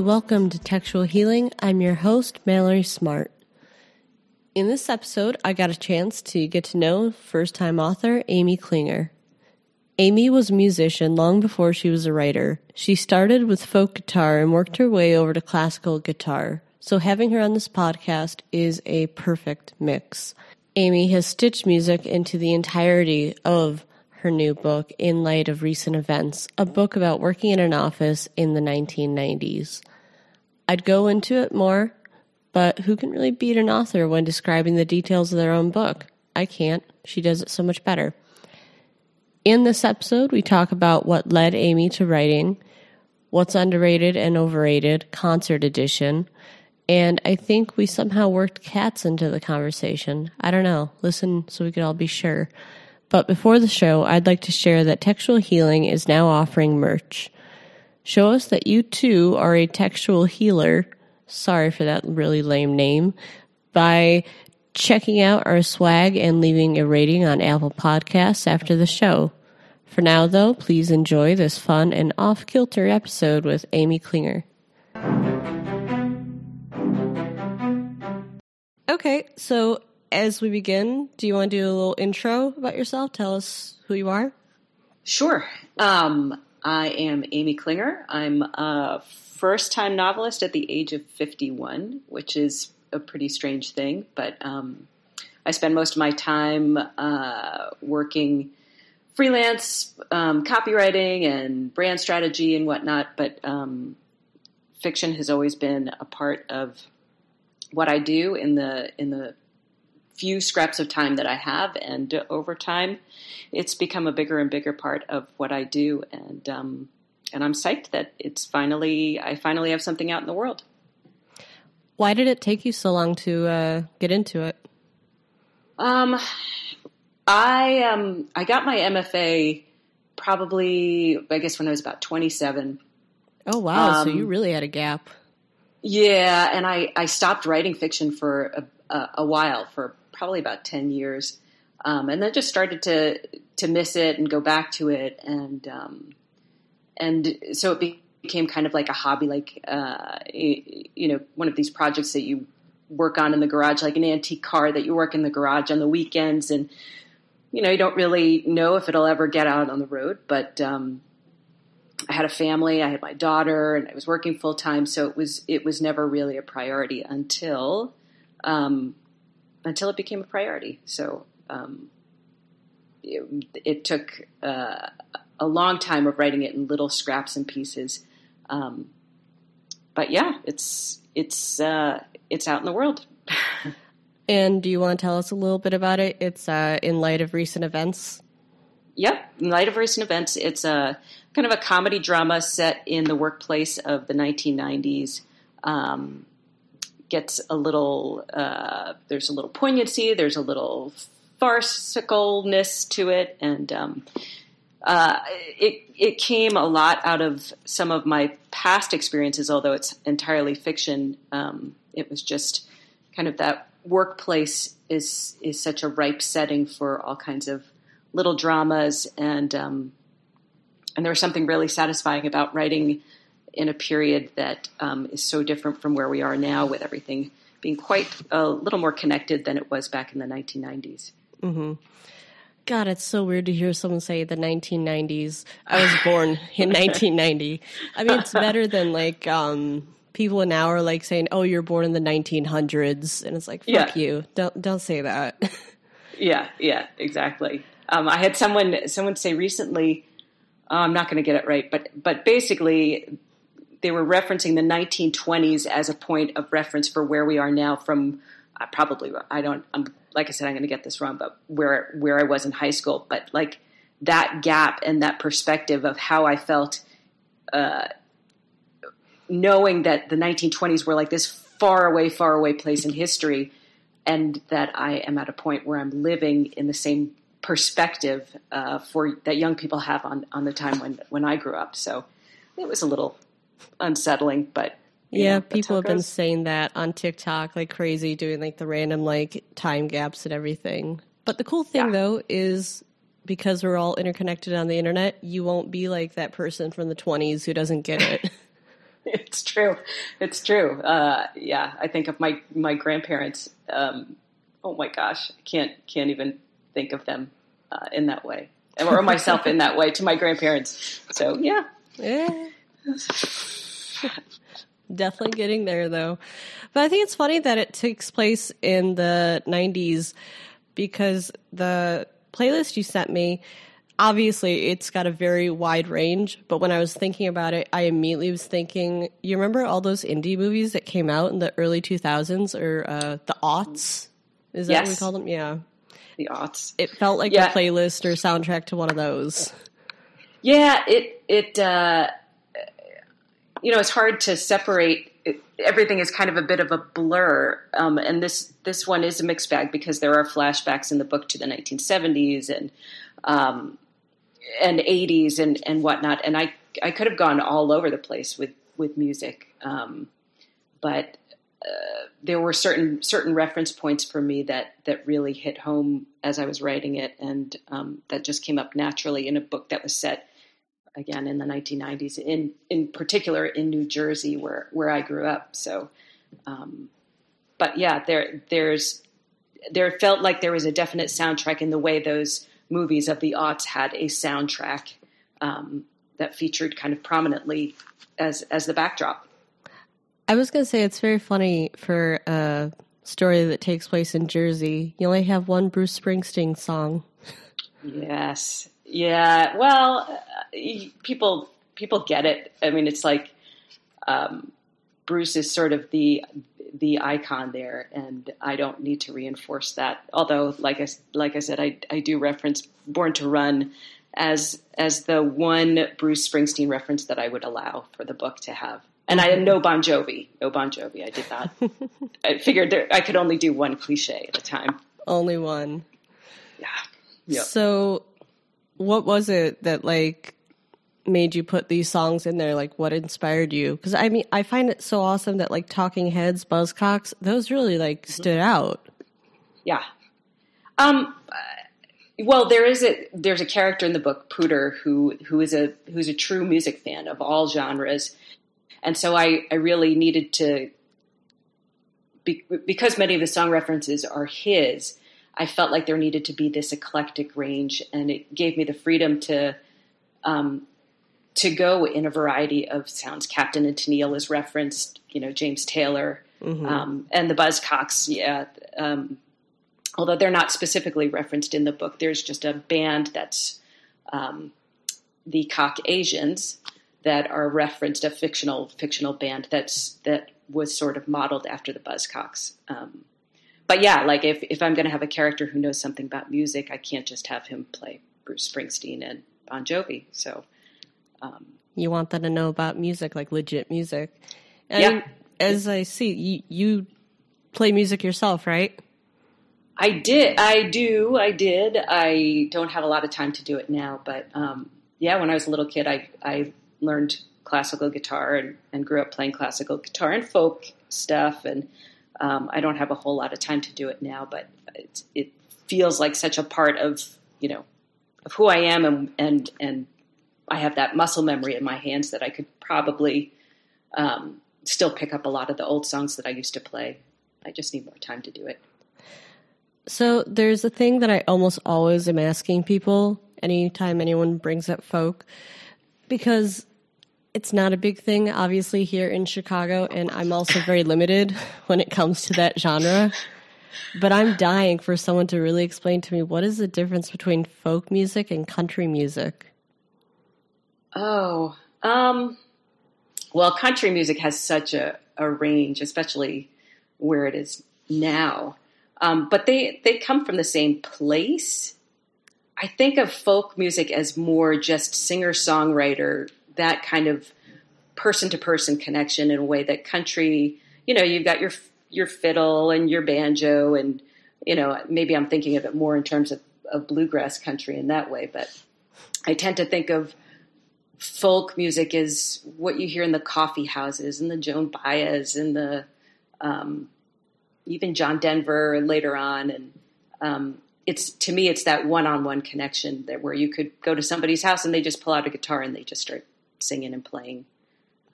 Welcome to Textual Healing. I'm your host, Mallory Smart. In this episode, I got a chance to get to know first time author Amy Klinger. Amy was a musician long before she was a writer. She started with folk guitar and worked her way over to classical guitar. So having her on this podcast is a perfect mix. Amy has stitched music into the entirety of her new book, In Light of Recent Events, a book about working in an office in the 1990s. I'd go into it more, but who can really beat an author when describing the details of their own book? I can't. She does it so much better. In this episode, we talk about what led Amy to writing, what's underrated and overrated, concert edition, and I think we somehow worked cats into the conversation. I don't know. Listen so we could all be sure. But before the show, I'd like to share that Textual Healing is now offering merch. Show us that you too are a textual healer. Sorry for that really lame name. By checking out our swag and leaving a rating on Apple Podcasts after the show. For now, though, please enjoy this fun and off kilter episode with Amy Klinger. Okay, so as we begin, do you want to do a little intro about yourself? Tell us who you are. Sure. Um, I am Amy Klinger. I'm a first time novelist at the age of 51, which is a pretty strange thing, but um, I spend most of my time uh, working freelance um, copywriting and brand strategy and whatnot, but um, fiction has always been a part of what I do in the in the few scraps of time that I have, and over time, it's become a bigger and bigger part of what I do, and um, and I'm psyched that it's finally I finally have something out in the world. Why did it take you so long to uh, get into it? Um, I um I got my MFA probably I guess when I was about 27. Oh wow! Um, so you really had a gap. Yeah, and I I stopped writing fiction for a, a, a while for probably about 10 years. Um, and then just started to to miss it and go back to it. And um, and so it became kind of like a hobby like uh, you know one of these projects that you work on in the garage like an antique car that you work in the garage on the weekends. And you know you don't really know if it'll ever get out on the road. But um, I had a family I had my daughter and I was working full time. So it was it was never really a priority until um, until it became a priority. So um, it, it, took uh, a long time of writing it in little scraps and pieces. Um, but yeah, it's it's uh, it's out in the world. and do you want to tell us a little bit about it? It's uh, in light of recent events. Yep, in light of recent events, it's a kind of a comedy drama set in the workplace of the 1990s. Um, gets a little uh, there's a little poignancy, there's a little farcicalness to it, and um, uh, it it came a lot out of some of my past experiences, although it's entirely fiction. Um, it was just kind of that workplace is is such a ripe setting for all kinds of little dramas, and um, and there was something really satisfying about writing in a period that um, is so different from where we are now, with everything being quite a little more connected than it was back in the 1990s. Mm-hmm. God, it's so weird to hear someone say the 1990s. I was born in 1990. I mean, it's better than like um, people now are like saying, "Oh, you're born in the 1900s," and it's like, "Fuck yeah. you! Don't don't say that." yeah, yeah, exactly. Um, I had someone someone say recently. Oh, I'm not going to get it right, but but basically, they were referencing the 1920s as a point of reference for where we are now from uh, probably I don't I'm like I said I'm going to get this wrong but where where I was in high school. But like that gap and that perspective of how I felt uh, knowing that the 1920s were like this far away far away place in history and that I am at a point where I'm living in the same perspective uh, for that young people have on on the time when when I grew up. So it was a little unsettling, but yeah, know, people have been saying that on TikTok like crazy, doing like the random like time gaps and everything. But the cool thing yeah. though is because we're all interconnected on the internet, you won't be like that person from the 20s who doesn't get it. it's true. It's true. Uh, yeah, I think of my my grandparents. Um, oh my gosh, I can't can't even think of them uh, in that way, or myself in that way to my grandparents. So yeah, yeah. Definitely getting there though. But I think it's funny that it takes place in the 90s because the playlist you sent me obviously it's got a very wide range but when i was thinking about it i immediately was thinking you remember all those indie movies that came out in the early 2000s or uh, the aughts is that yes. what we call them yeah the aughts it felt like yeah. a playlist or soundtrack to one of those yeah it it uh, you know it's hard to separate everything is kind of a bit of a blur. Um, and this this one is a mixed bag because there are flashbacks in the book to the 1970s and um, and 80s and and whatnot. And I I could have gone all over the place with with music, um, but uh, there were certain certain reference points for me that that really hit home as I was writing it, and um, that just came up naturally in a book that was set again in the 1990s, in in particular in New Jersey, where where I grew up. So, um, but yeah, there there's there felt like there was a definite soundtrack in the way those movies of the aughts had a soundtrack um, that featured kind of prominently as as the backdrop. I was going to say it's very funny for a story that takes place in Jersey. You only have one Bruce Springsteen song. Yes, yeah, well, uh, people people get it. I mean, it's like um, Bruce is sort of the the icon there, and I don't need to reinforce that. Although, like I like I said, I I do reference Born to Run as as the one Bruce Springsteen reference that I would allow for the book to have. And I had no Bon Jovi, no Bon Jovi. I did not. I figured there, I could only do one cliche at a time. Only one. Yeah. Yep. So what was it that like made you put these songs in there? Like, what inspired you? Because I mean, I find it so awesome that like Talking Heads, Buzzcocks, those really like stood out. Yeah. Um. Well, there is a there's a character in the book, Pooter, who who is a who's a true music fan of all genres, and so I I really needed to Be, because many of the song references are his. I felt like there needed to be this eclectic range, and it gave me the freedom to um, to go in a variety of sounds. Captain and Tennille is referenced, you know, James Taylor, mm-hmm. um, and the Buzzcocks. Yeah, um, although they're not specifically referenced in the book, there's just a band that's um, the Caucasians that are referenced, a fictional fictional band that's that was sort of modeled after the Buzzcocks. Um, but yeah, like if, if I'm going to have a character who knows something about music, I can't just have him play Bruce Springsteen and Bon Jovi. So, um, you want them to know about music, like legit music. And yeah. as I see, you, you play music yourself, right? I did. I do. I did. I don't have a lot of time to do it now, but um, yeah, when I was a little kid, I I learned classical guitar and, and grew up playing classical guitar and folk stuff and um, I don't have a whole lot of time to do it now, but it, it feels like such a part of you know of who I am, and and and I have that muscle memory in my hands that I could probably um, still pick up a lot of the old songs that I used to play. I just need more time to do it. So there's a thing that I almost always am asking people anytime anyone brings up folk because it's not a big thing, obviously, here in Chicago, and I'm also very limited when it comes to that genre. But I'm dying for someone to really explain to me what is the difference between folk music and country music. Oh, um, well, country music has such a, a range, especially where it is now. Um, but they they come from the same place. I think of folk music as more just singer songwriter that kind of person to person connection in a way that country, you know, you've got your your fiddle and your banjo, and you know, maybe I'm thinking of it more in terms of, of bluegrass country in that way, but I tend to think of folk music as what you hear in the coffee houses and the Joan Baez and the um, even John Denver later on, and um, it's to me it's that one-on-one connection that where you could go to somebody's house and they just pull out a guitar and they just start singing and playing.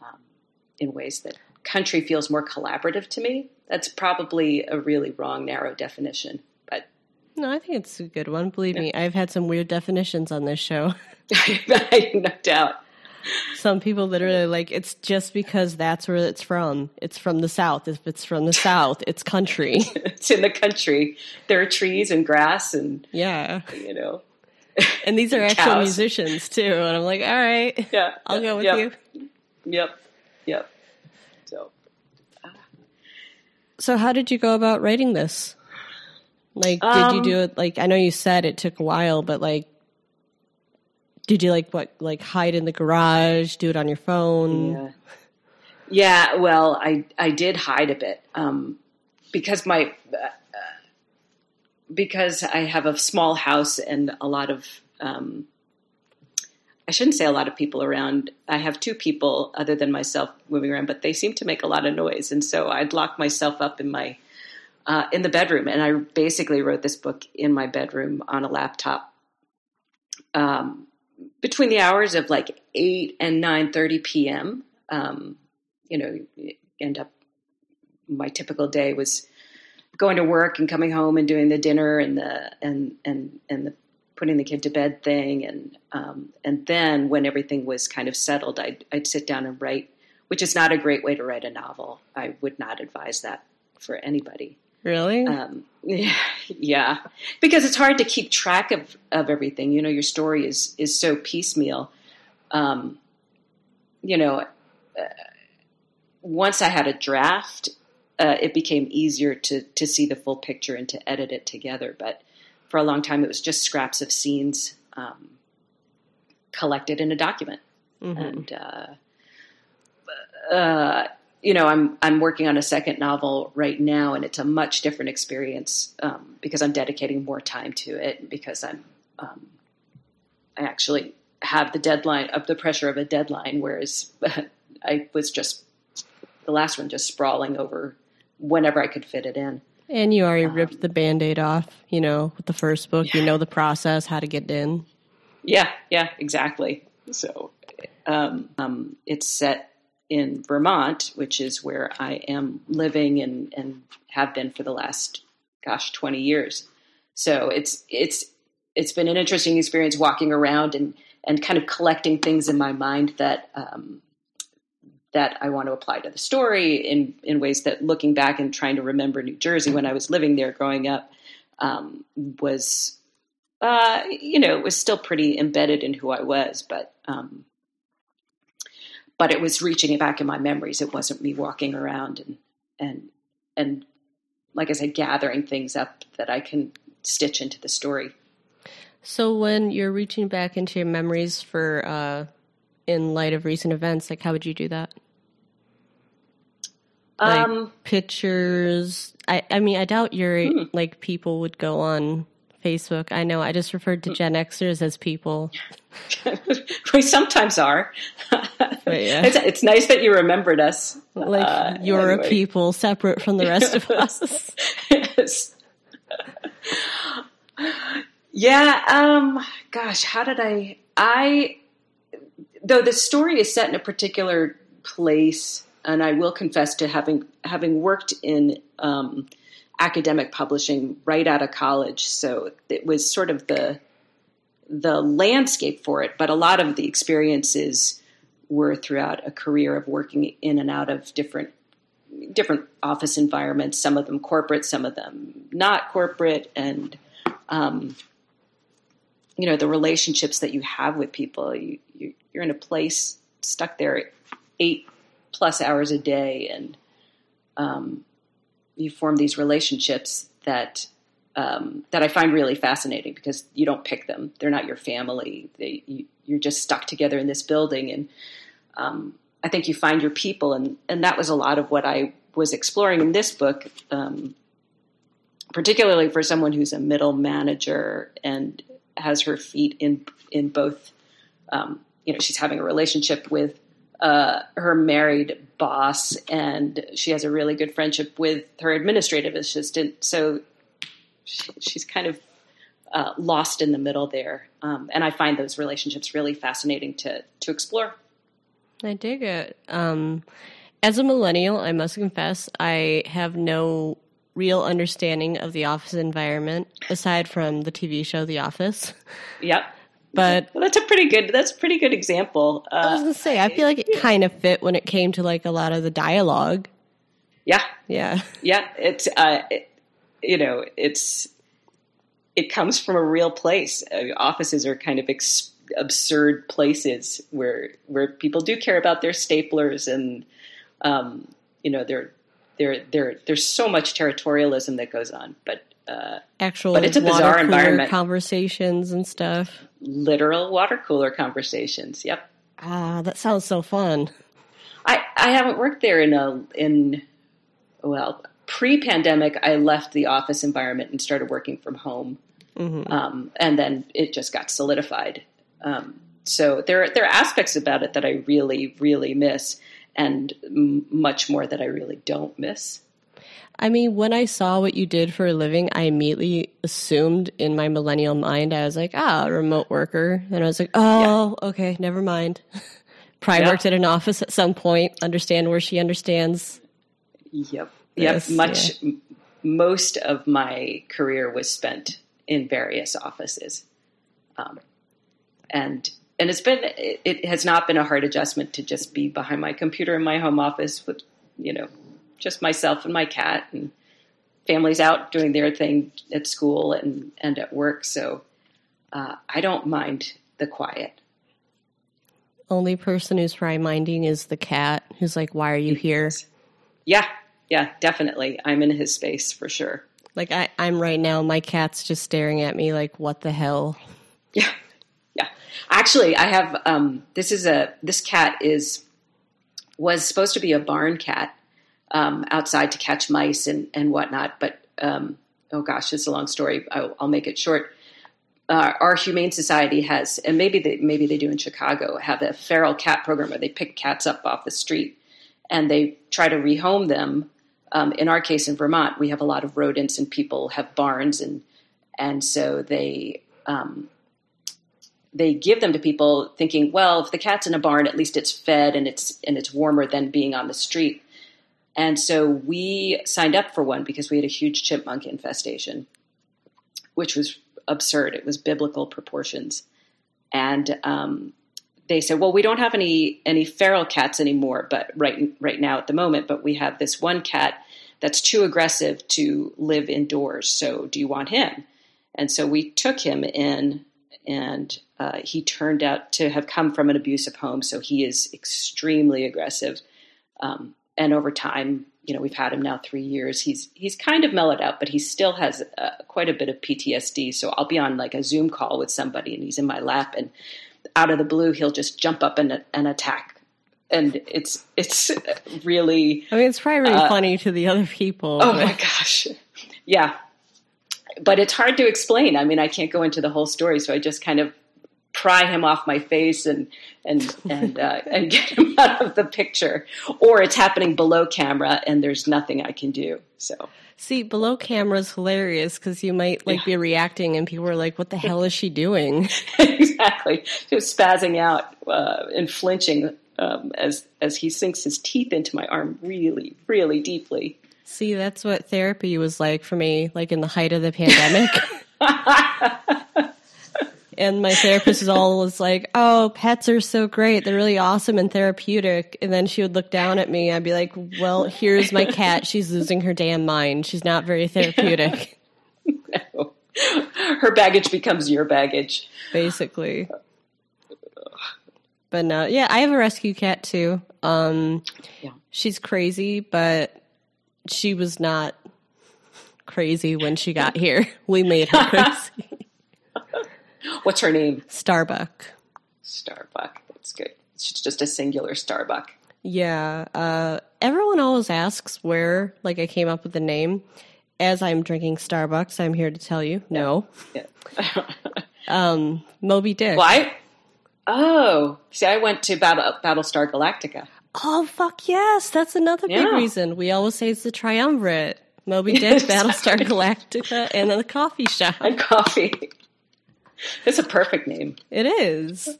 Um, in ways that country feels more collaborative to me. That's probably a really wrong, narrow definition. But no, I think it's a good one. Believe yeah. me, I've had some weird definitions on this show. no doubt. Some people literally like it's just because that's where it's from. It's from the south. If it's from the south, it's country. it's in the country. There are trees and grass and yeah, you know. And these are actual musicians too. And I'm like, all right, yeah, I'll go with yep. you. Yep, yep. So, how did you go about writing this? Like, did um, you do it? Like, I know you said it took a while, but like, did you like what? Like, hide in the garage, do it on your phone? Yeah. Yeah. Well, I I did hide a bit um, because my uh, because I have a small house and a lot of um, I shouldn't say a lot of people around. I have two people other than myself moving around, but they seem to make a lot of noise, and so I'd lock myself up in my uh, in the bedroom, and I basically wrote this book in my bedroom on a laptop. Um, between the hours of like eight and nine thirty p.m., um, you know, end up. My typical day was going to work and coming home and doing the dinner and the and and and the putting the kid to bed thing, and um, and then when everything was kind of settled, I'd, I'd sit down and write, which is not a great way to write a novel. I would not advise that for anybody. Really? Um, yeah, yeah, because it's hard to keep track of, of everything. You know, your story is is so piecemeal. Um, you know, uh, once I had a draft, uh, it became easier to to see the full picture and to edit it together. But for a long time, it was just scraps of scenes um, collected in a document. Mm-hmm. And, uh, uh, you know, I'm I'm working on a second novel right now, and it's a much different experience um, because I'm dedicating more time to it. Because I'm um, I actually have the deadline of the pressure of a deadline, whereas I was just the last one just sprawling over whenever I could fit it in. And you already um, ripped the band aid off, you know, with the first book. Yeah. You know the process, how to get in. Yeah, yeah, exactly. So um, um, it's set in Vermont, which is where I am living and, and have been for the last, gosh, 20 years. So it's, it's, it's been an interesting experience walking around and, and kind of collecting things in my mind that um, that I want to apply to the story in in ways that looking back and trying to remember New Jersey when I was living there growing up um, was uh, you know it was still pretty embedded in who I was, but um, but it was reaching it back in my memories. It wasn't me walking around and and and like I said, gathering things up that I can stitch into the story. So when you're reaching back into your memories for uh, in light of recent events, like how would you do that? like um, pictures. I, I mean, I doubt your hmm. like people would go on Facebook. I know. I just referred to Gen Xers as people. we sometimes are. Yeah. it's, it's, nice that you remembered us. Like uh, you're anyway. a people separate from the rest of us. yes. yeah. Um. Gosh, how did I? I though the story is set in a particular place and I will confess to having having worked in um, academic publishing right out of college, so it was sort of the the landscape for it. But a lot of the experiences were throughout a career of working in and out of different different office environments. Some of them corporate, some of them not corporate, and um, you know the relationships that you have with people. You, you you're in a place stuck there eight plus hours a day, and um, you form these relationships that um, that I find really fascinating because you don't pick them; they're not your family. They, you, are just stuck together in this building, and um, I think you find your people, and and that was a lot of what I was exploring in this book, um, particularly for someone who's a middle manager and has her feet in in both. Um, you know, she's having a relationship with uh, her married boss, and she has a really good friendship with her administrative assistant. So she, she's kind of uh, lost in the middle there, um, and I find those relationships really fascinating to to explore. I dig it. Um, As a millennial, I must confess, I have no real understanding of the office environment aside from the TV show The Office. Yep. But Well, that's a pretty good. That's a pretty good example. I was Uh, gonna say, I feel like it kind of fit when it came to like a lot of the dialogue. yeah, Yeah. yeah. It's uh, it, you know, it's it comes from a real place. Uh, offices are kind of ex- absurd places where where people do care about their staplers and um, you know, there there there there's so much territorialism that goes on, but uh, Actual But it's a water bizarre environment. conversations and stuff. literal water cooler conversations. Yep. Ah, that sounds so fun. I, I haven't worked there in a in well pre-pandemic. I left the office environment and started working from home, um, and then it just got solidified. Um, so there there are aspects about it that I really really miss, and m- much more that I really don't miss. I mean, when I saw what you did for a living, I immediately assumed in my millennial mind, I was like, ah, remote worker. And I was like, oh, okay, never mind. Probably Yeah. worked at an office at some point, understand where she understands. Yep. Yes, yep. Much m- most of my career was spent in various offices, um, and and it's been it, it has not been a hard adjustment to just be behind my computer in my home office with you know just myself and my cat and families out doing their thing at school and and at work. So uh, I don't mind the quiet. Only person who's probably minding is the cat who's like, why are you here? Yeah. Yeah, definitely. I'm in his space for sure. Like, I, I'm right now, my cat's just staring at me like, what the hell? Yeah, yeah. Actually, I have. Um, this is a. This cat is was supposed to be a barn cat um, outside to catch mice and and whatnot. But um, oh gosh, it's a long story. I'll, I'll make it short. Uh, our humane society has, and maybe they maybe they do in Chicago, have a feral cat program where they pick cats up off the street and they try to rehome them. Um, in our case, in Vermont, we have a lot of rodents, and people have barns, and and so they um, they give them to people thinking, well, if the cat's in a barn, at least it's fed and it's and it's warmer than being on the street. And so we signed up for one because we had a huge chipmunk infestation, which was absurd. It was biblical proportions, and um, they said, well, we don't have any any feral cats anymore, but right right now at the moment, but we have this one cat that's too aggressive to live indoors. So do you want him? And so we took him in, and uh, he turned out to have come from an abusive home. So he is extremely aggressive. Um, and over time, you know, we've had him now three years. He's he's kind of mellowed out, but he still has uh, quite a bit of PTSD. So I'll be on like a Zoom call with somebody, and he's in my lap, and out of the blue, he'll just jump up and, and attack. And it's it's really I mean, it's probably really funny to the other people. Oh but- my gosh. Yeah. But it's hard to explain. I mean, I can't go into the whole story, so I just kind of pry him off my face and and and uh, and get him out of the picture. Or it's happening below camera and there's nothing I can do. So See, below camera is hilarious because you might like be reacting and people are like, what the hell is she doing? exactly. Just spazzing out uh, and flinching um, as as he sinks his teeth into my arm really, really deeply. See, that's what therapy was like for me, like in the height of the pandemic. And my therapist was always like, "Oh, pets are so great; they're really awesome and therapeutic." And then she would look down at me. I'd be like, "Well, here's my cat. She's losing her damn mind. She's not very therapeutic." no. Her baggage becomes your baggage. basically. But no, yeah, I have a rescue cat too. Um, Yeah. she's crazy, but she was not crazy when she got here. We made her crazy. What's her name? Starbuck. Starbuck. That's good. It's just a singular Starbuck. Yeah. Uh, everyone always asks where, like, I came up with the name. As I'm drinking Starbucks, I'm here to tell you, no. Yeah. Um, Moby Dick. Why? Oh, see, I went to Battle, Battlestar Galactica. Oh fuck yes, that's another big reason. We always say it's the triumvirate: Moby Dick, Battlestar Galactica, and then the coffee shop. And coffee. It's a perfect name. It is.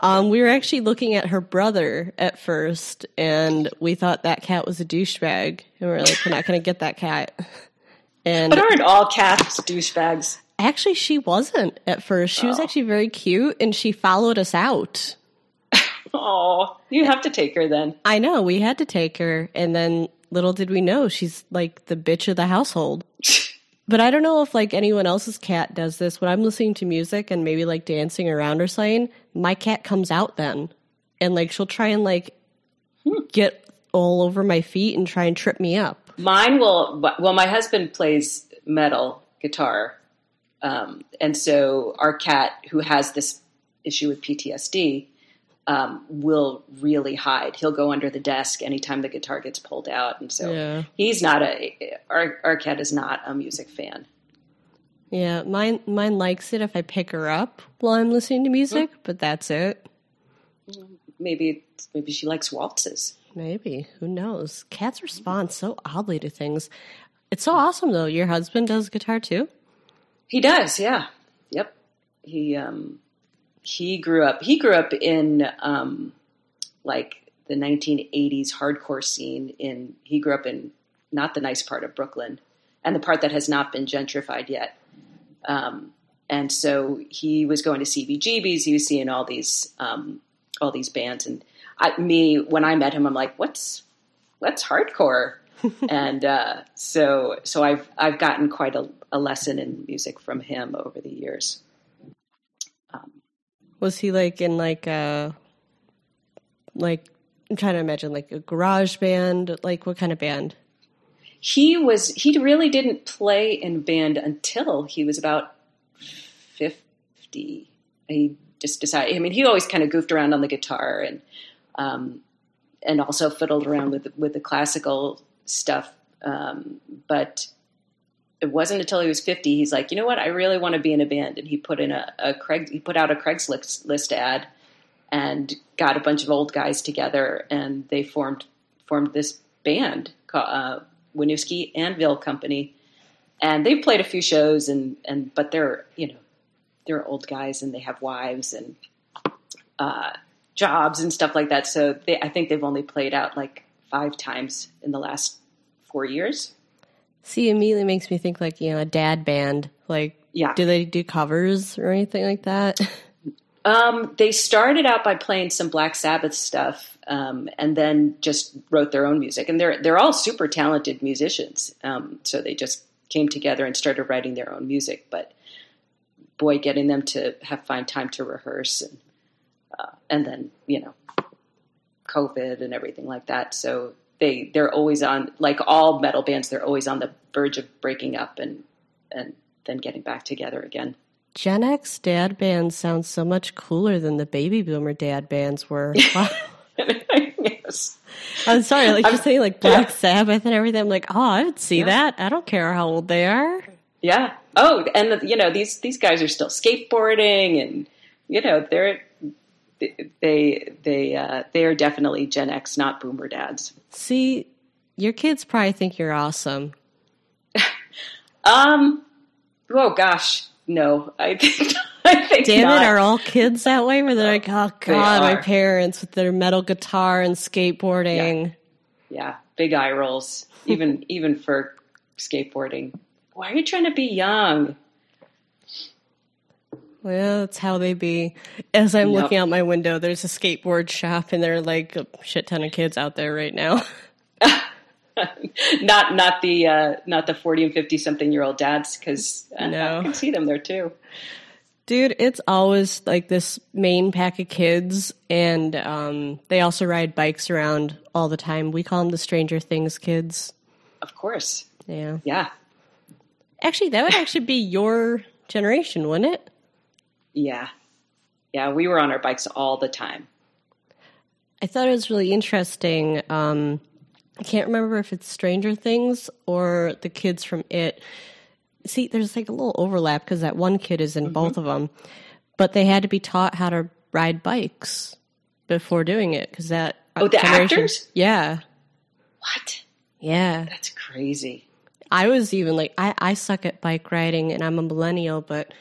Um, we were actually looking at her brother at first, and we thought that cat was a douchebag, and we are like, we're not going to get that cat. And but aren't all cats douchebags? Actually, she wasn't at first. She oh. was actually very cute, and she followed us out. oh, you have to take her then. I know we had to take her, and then little did we know she's like the bitch of the household. But I don't know if like anyone else's cat does this. When I'm listening to music and maybe like dancing around or something, my cat comes out then. And like she'll try and like get all over my feet and try and trip me up. Mine will well my husband plays metal guitar. Um, and so our cat who has this issue with PTSD um, will really hide. He'll go under the desk anytime the guitar gets pulled out, and so yeah. he's not a our our cat is not a music fan. Yeah, mine mine likes it if I pick her up while I'm listening to music, mm-hmm. but that's it. Maybe maybe she likes waltzes. Maybe who knows? Cats respond so oddly to things. It's so awesome though. Your husband does guitar too. He does, yeah. Yep. He um he grew up. He grew up in um, like the 1980s hardcore scene. In he grew up in not the nice part of Brooklyn, and the part that has not been gentrified yet. Um, and so he was going to CBGBs. He was seeing all these um, all these bands, and I, me when I met him, I'm like, "What's what's hardcore?" and uh, so so I've I've gotten quite a, a lesson in music from him over the years. Was he like in like a like I'm trying to imagine like a garage band, like what kind of band? He was he really didn't play in band until he was about 50. He just decided I mean he always kind of goofed around on the guitar and um, and also fiddled around with with the classical stuff um, but it wasn't until he was 50 he's like you know what i really want to be in a band and he put in a, a craig he put out a craigslist list ad and got a bunch of old guys together and they formed formed this band called uh, Winooski Anvil Company, and they've played a few shows and and but they're you know they're old guys and they have wives and uh, jobs and stuff like that. So they, I think they've only played out like five times in the last four years. See, immediately makes me think like, you know, a dad band. Like, yeah. do they do covers or anything like that? Um, they started out by playing some Black Sabbath stuff, um, and then just wrote their own music. And they're they're all super talented musicians. Um, so they just came together and started writing their own music. But boy, getting them to have find time to rehearse, and uh, and then you know, COVID and everything like that. So they they're always on like all metal bands they're always on the verge of breaking up and and then getting back together again. Gen x dad bands sound so much cooler than the baby boomer dad bands were. Yes. I'm sorry like you're saying like black yeah. sabbath and everything i'm like oh i would see yeah. that. I don't care how old they are. Yeah. Oh and you know these these guys are still skateboarding and you know they're they they uh, they are definitely Gen X, not Boomer dads. See, your kids probably think you're awesome. um. Oh gosh, no. I think. I think Damn not. it! Are all kids that way? Where they're like, oh god, my parents with their metal guitar and skateboarding. Yeah, yeah. big eye rolls. Even even for skateboarding. Why are you trying to be young? Well, that's how they be. As I'm yep. looking out my window, there's a skateboard shop, and there are like a shit ton of kids out there right now. not not the uh, not the forty and fifty something year old dads, because uh, no. I can see them there too. Dude, it's always like this main pack of kids, and um, they also ride bikes around all the time. We call them the Stranger Things kids. Of course. Yeah. Yeah. Actually, that would actually be your generation, wouldn't it? Yeah. Yeah, we were on our bikes all the time. I thought it was really interesting. Um, I can't remember if it's Stranger Things or the kids from It. See, there's like a little overlap because that one kid is in mm-hmm. both of them, but they had to be taught how to ride bikes before doing it because that. Oh, the actors? Yeah. What? Yeah. That's crazy. I was even like, I, I suck at bike riding and I'm a millennial, but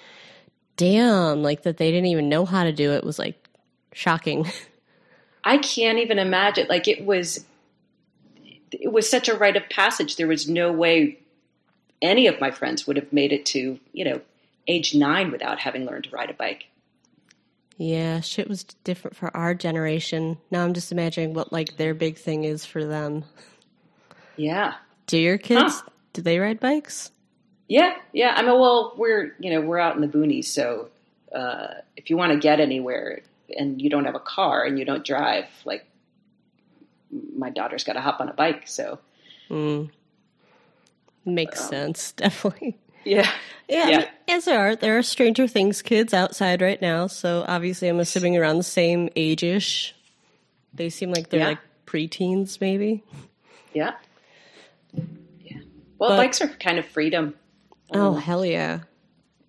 damn, like that they didn't even know how to do it was like shocking. I can't even imagine. Like it was, it was such a rite of passage. There was no way any of my friends would have made it to you know age nine without having learned to ride a bike. Yeah, shit was different for our generation. Now I'm just imagining what like their big thing is for them. Yeah. Do your kids Huh. do they ride bikes? Yeah, yeah. I mean, well, we're you know we're out in the boonies, so uh, if you want to get anywhere and you don't have a car and you don't drive, like my daughter's got to hop on a bike. So Mm. Makes Um, sense, definitely. yeah, Yeah, I mean, as there are, there are Stranger Things kids outside right now. So obviously, I'm assuming around the same age-ish. They seem like they're Yeah. like preteens, maybe. yeah, yeah. Well, But- bikes are kind of freedom. Oh hell yeah!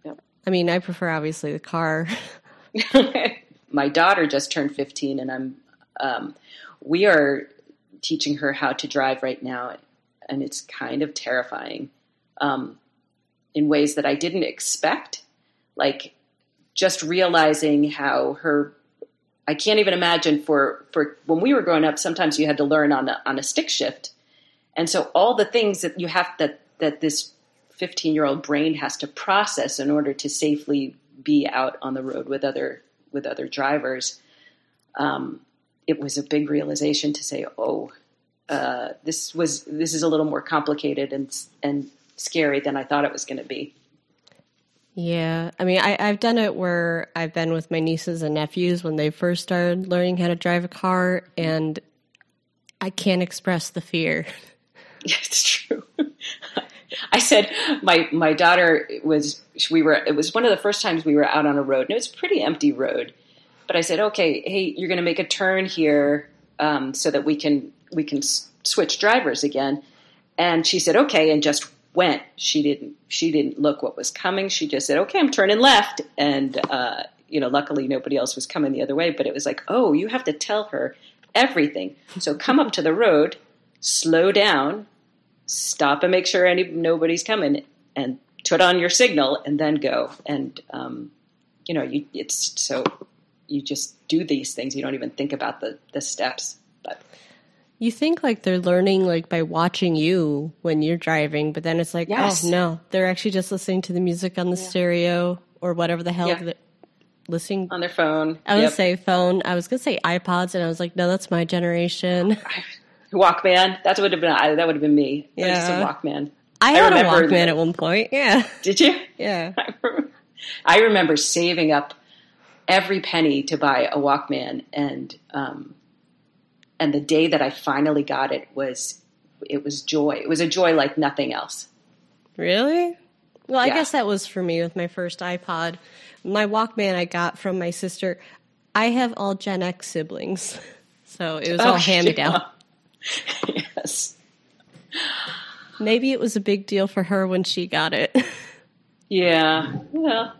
Yep. I mean, I prefer obviously the car. my daughter just turned 15 and i'm um, we are teaching her how to drive right now and it's kind of terrifying um, in ways that i didn't expect like just realizing how her i can't even imagine for for when we were growing up sometimes you had to learn on a, on a stick shift and so all the things that you have that that this 15 year old brain has to process in order to safely be out on the road with other with other drivers um, it was a big realization to say oh uh, this was this is a little more complicated and and scary than I thought it was going to be Yeah, I mean, I, I've done it where I've been with my nieces and nephews when they first started learning how to drive a car, and I can't express the fear. It's true. I said my my daughter was we were it was one of the first times we were out on a road and it was a pretty empty road. But I said, okay, hey, you're going to make a turn here um, so that we can we can s- switch drivers again. And she said, okay, and just went. She didn't she didn't look what was coming. She just said, okay, I'm turning left. And uh, you know, luckily nobody else was coming the other way. But it was like, oh, you have to tell her everything. So come up to the road, slow down, stop and make sure any nobody's coming, and put on your signal, and then go. And um, you know, you it's so you just do these things. You don't even think about the the steps. But You think like they're learning like by watching you when you're driving, but then it's like, Yes. oh no, they're actually just listening to the music on the stereo or whatever the hell Yeah. they're listening. on their phone, I would Yep. say phone. I was gonna say iPods, and I was like, no, that's my generation. Walkman. That would have been I, that would have been me. I just Yeah. Walkman. I I had a remember Walkman that- at one point. Yeah, Did you? yeah. I remember saving up every penny to buy a Walkman, and um, and the day that I finally got it was it was joy. It was a joy like nothing else. Really? Well, I Yeah. guess that was for me with my first iPod. My Walkman I got from my sister. I have all Gen X siblings, so it was all Oh, hand me yeah. down. yes. Maybe it was a big deal for her when she got it. Yeah. Well.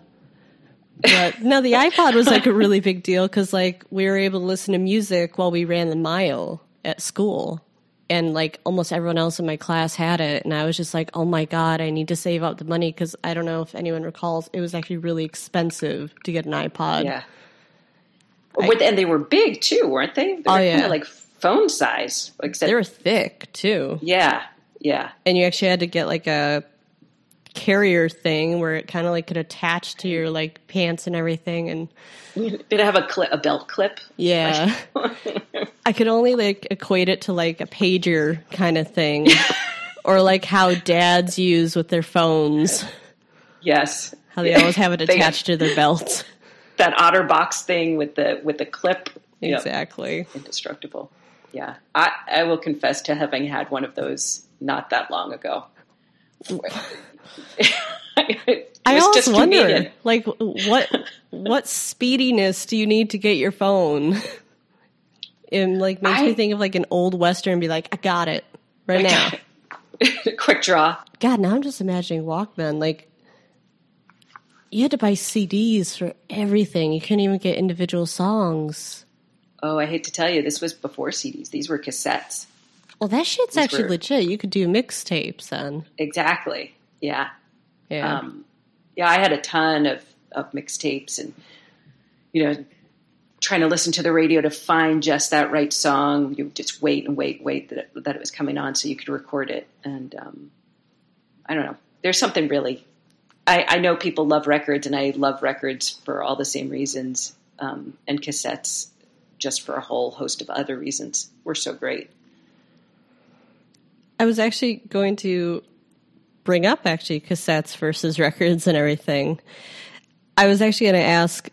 But no, the iPod was like a really big deal because like we were able to listen to music while we ran the mile at school. And like almost everyone else in my class had it. And I was just like, oh my God, I need to save up the money because I don't know if anyone recalls, it was actually really expensive to get an iPod. Yeah. With, and they were big too, weren't they? They Oh, yeah. like phone size. Except, They were thick too. yeah. Yeah. And you actually had to get like a carrier thing where it kind of like could attach to your like pants and everything. And Did it have a clip, a belt clip? yeah. I could only like equate it to like a pager kind of thing, or like how dads use with their phones, Yes. how they always have it attached to their belts. that OtterBox thing with the with the clip. Yep. Exactly. Indestructible. Yeah. I, I will confess to having had one of those not that long ago. I was always just wonder, convenient. like, what what speediness do you need to get your phone? And like makes me think of like an old western. And be like, I got it right now. Quick draw. God, now I'm just imagining Walkman. Like, you had to buy CDs for everything. You couldn't even get individual songs. Oh, I hate to tell you, this was before CDs. These were cassettes. Well, that shit's These actually were- legit. You could do mixtapes then. Exactly. Yeah. Yeah. Um, yeah, I had a ton of, of mixtapes and, you know, trying to listen to the radio to find just that right song. You just wait and wait, wait that it, that it was coming on so you could record it. And um, I don't know. There's something really. I, I, know people love records, and I love records for all the same reasons, um, and cassettes just for a whole host of other reasons. Were so great. I was actually going to bring up actually cassettes versus records and everything. I was actually going to ask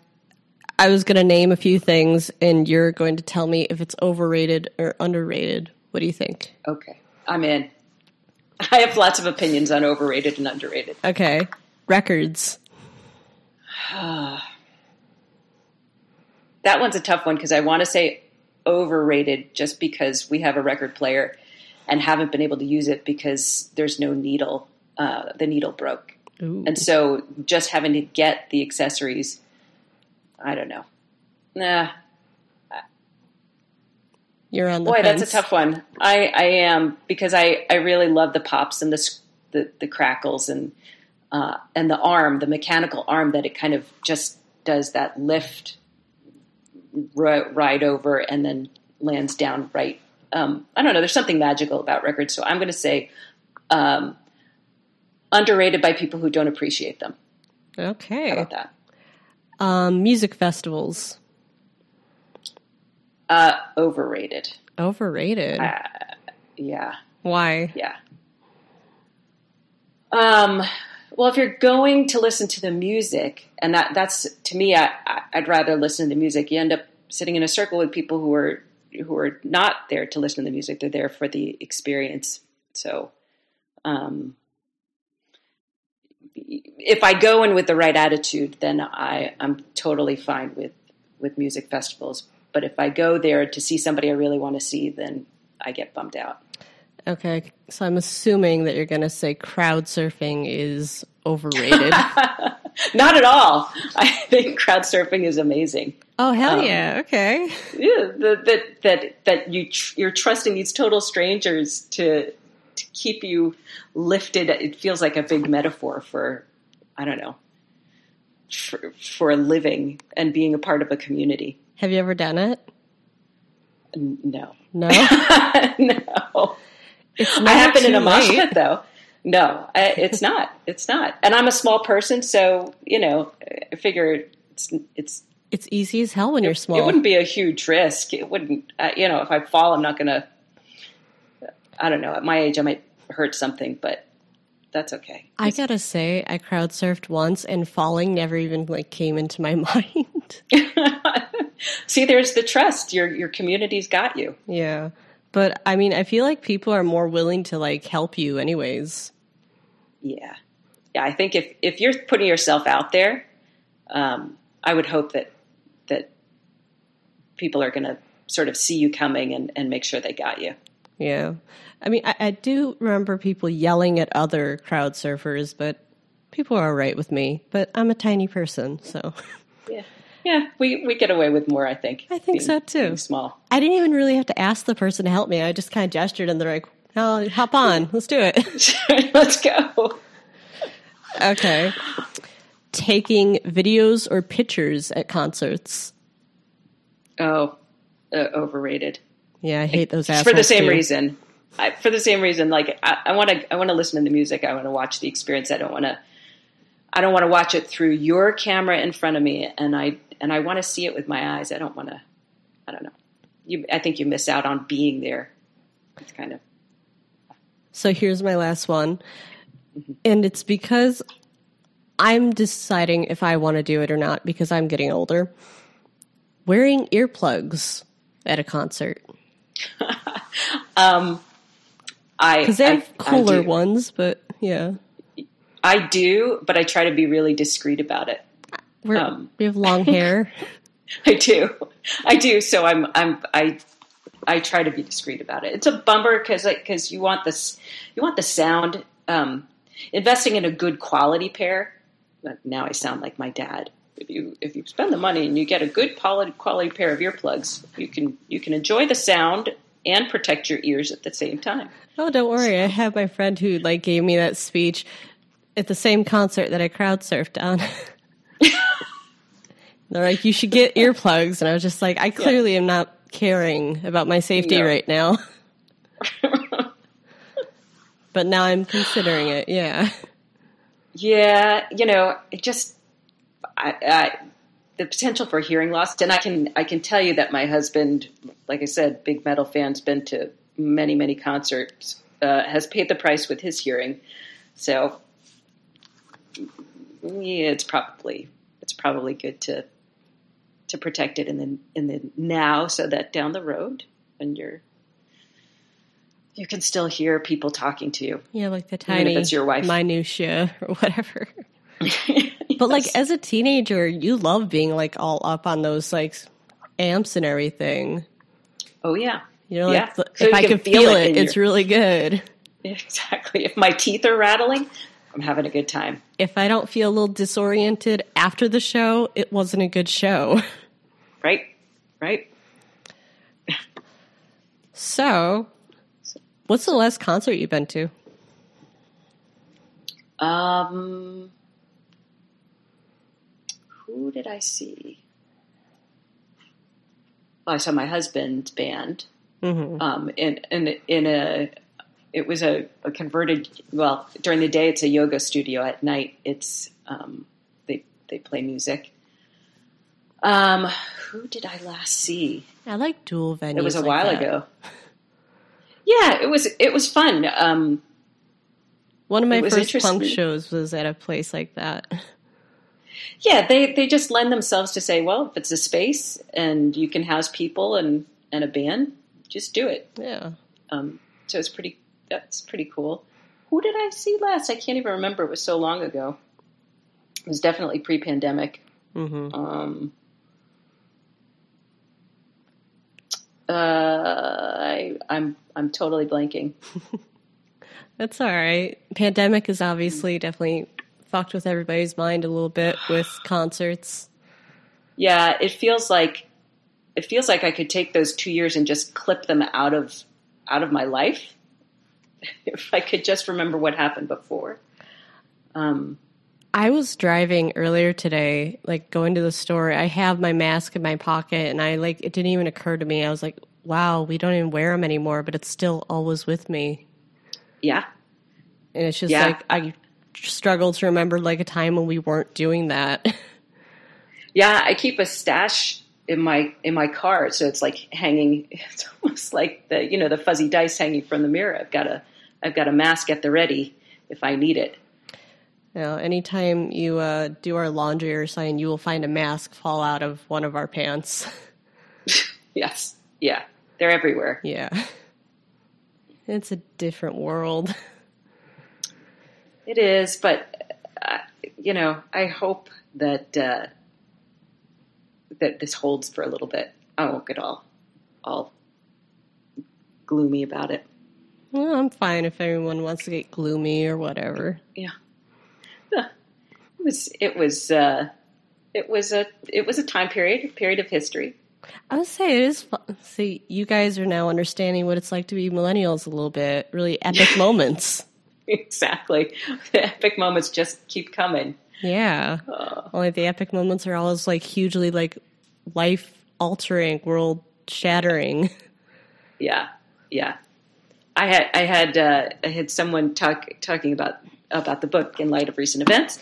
I was going to name a few things, and you're going to tell me if it's overrated or underrated. What do you think? Okay, I'm in. I have lots of opinions on overrated and underrated. Okay, records. that one's a tough one because I want to say overrated just because we have a record player and haven't been able to use it because there's no needle. Uh, the needle broke. Ooh. And so just having to get the accessories I don't know. Nah. You're on the boy. Fence. That's a tough one. I, I am because I, I really love the pops and the the, the crackles and uh, and the arm, the mechanical arm that it kind of just does that lift r- right over and then lands down right. Um, I don't know. There's something magical about records, so I'm going to say um, underrated by people who don't appreciate them. Okay. How about that? Um, music festivals. Uh, overrated. Overrated. Uh, yeah. Why? Yeah. Um. Well, if you're going to listen to the music, and that that's to me, I, I'd rather listen to the music. You end up sitting in a circle with people who are who are not there to listen to the music; they're there for the experience. So, um, if I go in with the right attitude, then I, I'm totally fine with, with music festivals. But if I go there to see somebody I really want to see, then I get bummed out. Okay, so I'm assuming that you're going to say crowd surfing is overrated. Not at all. I think crowd surfing is amazing. Oh hell um, yeah! Okay. Yeah, that that that you tr- you're trusting these total strangers to to keep you lifted. It feels like a big metaphor for, I don't know, for, for a living and being a part of a community. Have you ever done it? No. No. no. I have been in a mosh pit though. No, I, it's not. It's not. And I'm a small person, so you know, I figure it's it's it's easy as hell when it, you're small. It wouldn't be a huge risk. It wouldn't. Uh, you know, if I fall, I'm not going to I don't know. At my age, I might hurt something, but that's okay. I gotta say, I crowd surfed once, and falling never even like came into my mind. See, there's the trust. Your your community's got you. Yeah, but I mean, I feel like people are more willing to like help you, anyways. Yeah, yeah. I think if if you're putting yourself out there, um, I would hope that that people are going to sort of see you coming and, and make sure they got you. Yeah. I mean, I, I, do remember people yelling at other crowd surfers, but people are all right with me. But I'm a tiny person, so. Yeah. Yeah, we, we get away with more, I think. I think being, so too. Small. I didn't even really have to ask the person to help me. I just kind of gestured and they're like, oh, hop on. Let's do it. Let's go. Okay. Taking videos or pictures at concerts. Oh, uh, overrated. Yeah, I hate those for the same too. reason. I, for the same reason, like I want to, I want to listen to the music. I want to watch the experience. I don't want to, I don't want to watch it through your camera in front of me, and I and I want to see it with my eyes. I don't want to, I don't know. You, I think you miss out on being there. It's kind of. So here's my last one, and it's because I'm deciding if I want to do it or not because I'm getting older. Wearing earplugs at a concert. um, I because they have I, cooler I ones, but yeah, I do, but I try to be really discreet about it. Um, we have long hair. I do, I do. So I'm, I'm, I, I try to be discreet about it. It's a bummer because, because you want this, you want the sound. Um, investing in a good quality pair. Now I sound like my dad if you if you spend the money and you get a good quality quality pair of earplugs, you can you can enjoy the sound and protect your ears at the same time. Oh, don't worry. I have my friend who like gave me that speech at the same concert that I crowd surfed on. They're like, you should get earplugs. And I was just like, I clearly am not caring about my safety No. right now. but now I'm considering it. Yeah. Yeah, you know, it just I, I, the potential for hearing loss, and I can I can tell you that my husband, like I said, big metal fan's been to many many concerts, uh, has paid the price with his hearing, so yeah, it's probably it's probably good to to protect it in the in the now, so that down the road when you're you can still hear people talking to you. Yeah, like the tiny it's your wife. minutia or whatever. But like as a teenager, you love being like all up on those like amps and everything. oh yeah, You know, Yeah. like So if you I can can feel feel, it it, it's your- really good. Exactly. If my teeth are rattling, I'm having a good time. If I don't feel a little disoriented after the show, it wasn't a good show. Right? Right? So, what's the last concert you've been to? Um, who did I see? Well, I saw my husband's band. Mm-hmm. Um, in in in a it was a, a converted. Well, during the day it's a yoga studio. At night it's um, they they play music. Um, who did I last see? I like dual venues. It was a like while that. ago. Yeah, it was it was fun. Um, One of my first punk shows was at a place like that. yeah, they they just lend themselves to say, well, if it's a space and you can house people and and a band, just do it. Yeah. Um, so it's pretty that's pretty cool. Who did I see last? I can't even remember. It was so long ago. It was definitely pre-pandemic. hmm Um, uh, I, I'm I'm totally blanking. That's all right. Pandemic is obviously definitely fucked with everybody's mind a little bit with concerts. Yeah, it feels like it feels like I could take those two years and just clip them out of out of my life if I could just remember what happened before. Um, I was driving earlier today, like going to the store. I have my mask in my pocket, and I like it didn't even occur to me. I was like, "Wow, we don't even wear them anymore," but it's still always with me. yeah, And it's just Yeah. like I struggle to remember like a time when we weren't doing that. yeah. I keep a stash in my in my car, so it's like hanging. It's almost like the you know the fuzzy dice hanging from the mirror. I've got a I've got a mask at the ready if I need it. you know, anytime you uh, do our laundry or something, you will find a mask fall out of one of our pants. Yes, yeah, they're everywhere. yeah, it's a different world. It is, but uh, you know, I hope that uh, that this holds for a little bit. I won't get all all gloomy about it. Well, I'm fine if everyone wants to get gloomy or whatever. Yeah, it was it was uh, it was a it was a time period, a period of history. I would say it is fun. See, you guys are now understanding what it's like to be millennials a little bit. Really epic moments. exactly, the epic moments just keep coming. Yeah. Uh, Only the epic moments are always like hugely like life altering, world shattering. Yeah, yeah. I had I had uh, I had someone talk talking about about the book in light of recent events,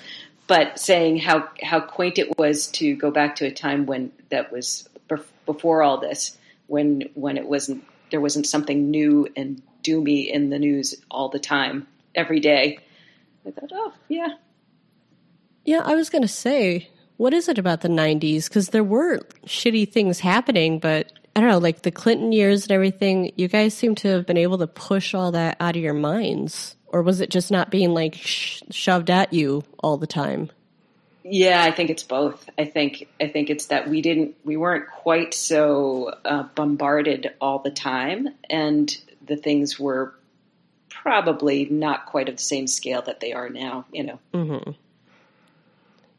but saying how how quaint it was to go back to a time when that was bef- before all this, when when it wasn't there wasn't something new and doomy in the news all the time, every day. I thought, oh yeah, Yeah, I was going to say, what is it about the 90s? Because there were shitty things happening, but I don't know, like the Clinton years and everything, you guys seem to have been able to push all that out of your minds. Or was it just not being like sh- shoved at you all the time? Yeah, I think it's both. I think I think it's that we didn't we weren't quite so uh, bombarded all the time, and the things were probably not quite of the same scale that they are now. You know, Mm-hmm.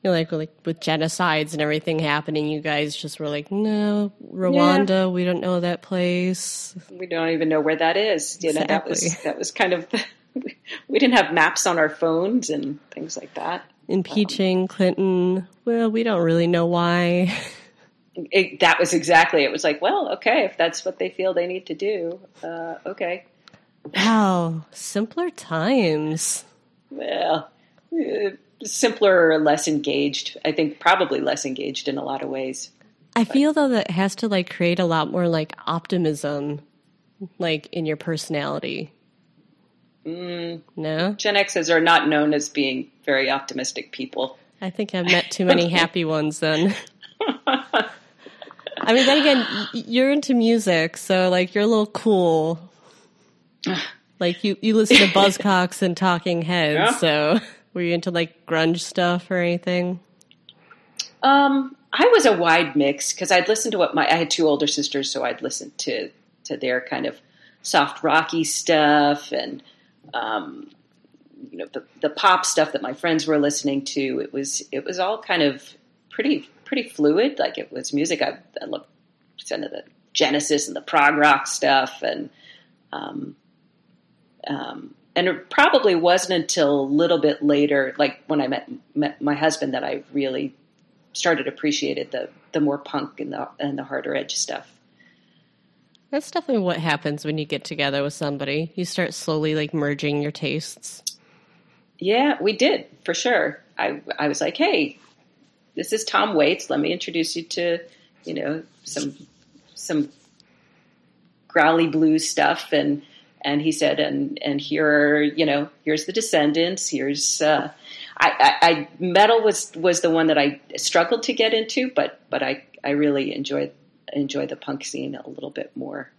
You know, like, like with genocides and everything happening, you guys just were like, no, Rwanda, we don't know that place. we don't even know where that is. You know, that was Exactly. that was kind of we didn't have maps on our phones and things like that. impeaching Clinton. Well, we don't really know why. It, that was exactly. It was like, well, okay, if that's what they feel they need to do, uh, okay. Wow, simpler times. Well, uh, simpler or less engaged. I think probably less engaged in a lot of ways. I feel though that has to like create a lot more like optimism, like in your personality. Mm, No, Gen X's are not known as being very optimistic people. I think I've met too many happy ones then. I mean, then again, you're into music, so like you're a little cool. Like you, you listen to Buzzcocks and Talking Heads. Yeah. So were you into like grunge stuff or anything? Um, I was a wide mix because I'd listen to what my I had two older sisters, so I'd listen to to their kind of soft rocky stuff and um, you know the the pop stuff that my friends were listening to. It was it was all kind of pretty pretty fluid. Like it was music. I, I loved some of the Genesis and the prog rock stuff and. Um, um, and it probably wasn't until a little bit later, like when I met, met my husband, that I really started appreciated the the more punk and the and the harder edge stuff. That's definitely what happens when you get together with somebody. You start slowly like merging your tastes. Yeah, we did for sure. I I was like, hey, this is Tom Waits. Let me introduce you to you know some some growly blues stuff and and he said and and here are you know here's the Descendents. Here's uh, I, I, I metal was was the one that I struggled to get into, but but I I really enjoyed enjoyed the punk scene a little bit more.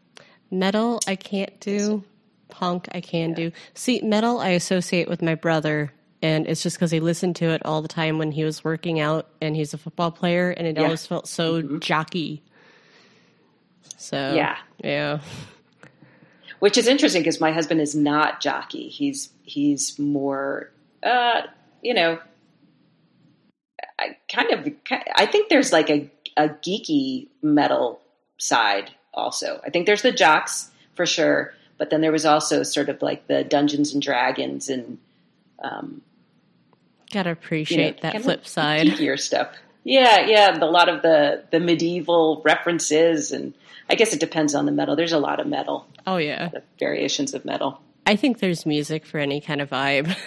Metal, I can't do. Punk, I can do. See, metal, I associate with my brother, and it's just because he listened to it all the time when he was working out, and he's a football player, and it Yeah. always felt so jockey. So Yeah. yeah, which is interesting because my husband is not jockey. He's he's more, uh, you know, I kind of. I think there's like a a geeky metal side also. I think there's the jocks for sure, but then there was also sort of like the Dungeons and Dragons and um, gotta you appreciate know, that flip side. geekier stuff. Yeah, yeah, a lot of the the medieval references, and I guess it depends on the metal. There's a lot of metal, Oh yeah, variations of metal. I think there's music for any kind of vibe.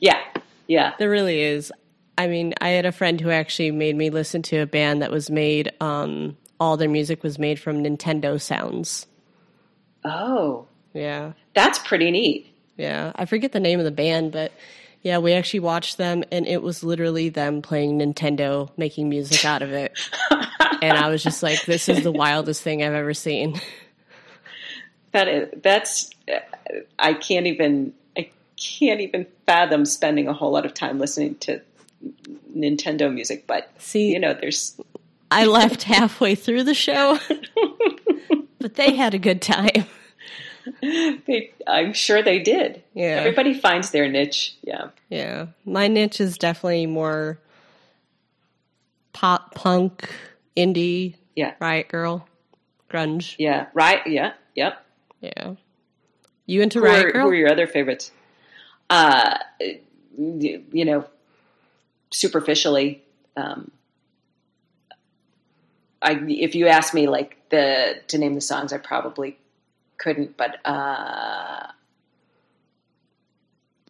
Yeah, yeah. There really is. I mean, I had a friend who actually made me listen to a band that was made. Um, all their music was made from Nintendo sounds. Oh, Yeah, that's pretty neat. yeah. I forget the name of the band, but yeah, we actually watched them, and it was literally them playing Nintendo, making music out of it. and I was just like, "This is the wildest thing I've ever seen." That is, that's I can't even I can't even fathom spending a whole lot of time listening to Nintendo music. But See, you know, there's I left halfway through the show, but they had a good time. they, I'm sure they did. Yeah. everybody finds their niche. Yeah, Yeah, my niche is definitely more pop punk, indie, yeah, riot girl, grunge. yeah. Right? Yeah, yep. Yeah, you into Who riot are, girl? who are your other favorites? Uh, you you know, superficially, um, I if you ask me like the to name the songs, I probably couldn't. But uh,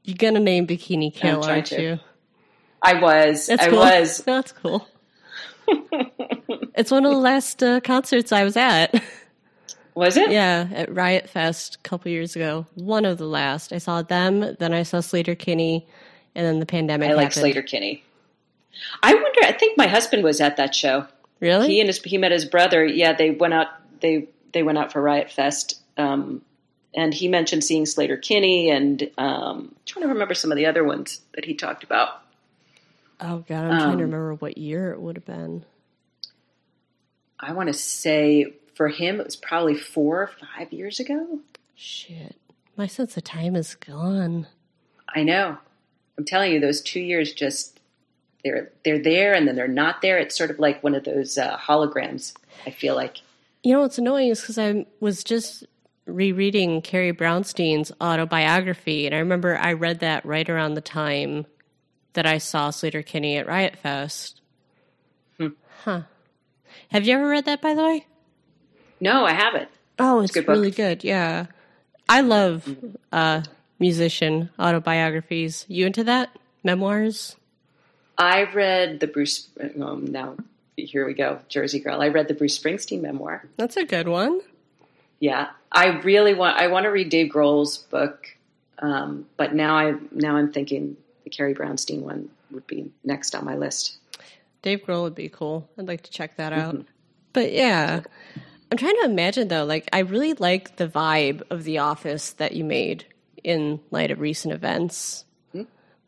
You're gonna name Bikini Kill, aren't to. you? I was, That's I cool. was. That's cool. it's one of the last uh, concerts I was at. Was it? yeah, at Riot Fest a couple years ago. One of the last. I saw them, then I saw Sleater-Kinney, and then the pandemic. I like. Sleater-Kinney. I wonder. I think my husband was at that show. Really? He and his he met his brother. Yeah, they went out. They they went out for Riot Fest. Um, and he mentioned seeing Sleater-Kinney, and um, I'm trying to remember some of the other ones that he talked about. oh god, I'm trying um, to remember what year it would have been. I want to say for him, it was probably four or five years ago. Shit, my sense of time is gone. I know. I'm telling you, those two years just they're they're there, and then they're not there. It's sort of like one of those uh, holograms. I feel like. You know what's annoying is because I was just rereading Carrie Brownstein's autobiography, and I remember I read that right around the time that I saw Sleater-Kinney at Riot Fest. Hmm. Huh. Have you ever read that, by the way? No, I haven't. Oh, it's, good book. really good. Yeah, I love uh, musician autobiographies. You into that? Memoirs? I read the Bruce. Um, now, here we go, Jersey Girl. I read the Bruce Springsteen memoir. That's a good one. Yeah, I really want. I want to read Dave Grohl's book, um, but now I now I'm thinking the Carrie Brownstein one would be next on my list. Dave Grohl would be cool. I'd like to check that out. But yeah, I'm trying to imagine though. Like, I really like the vibe of the office that you made in light of recent events.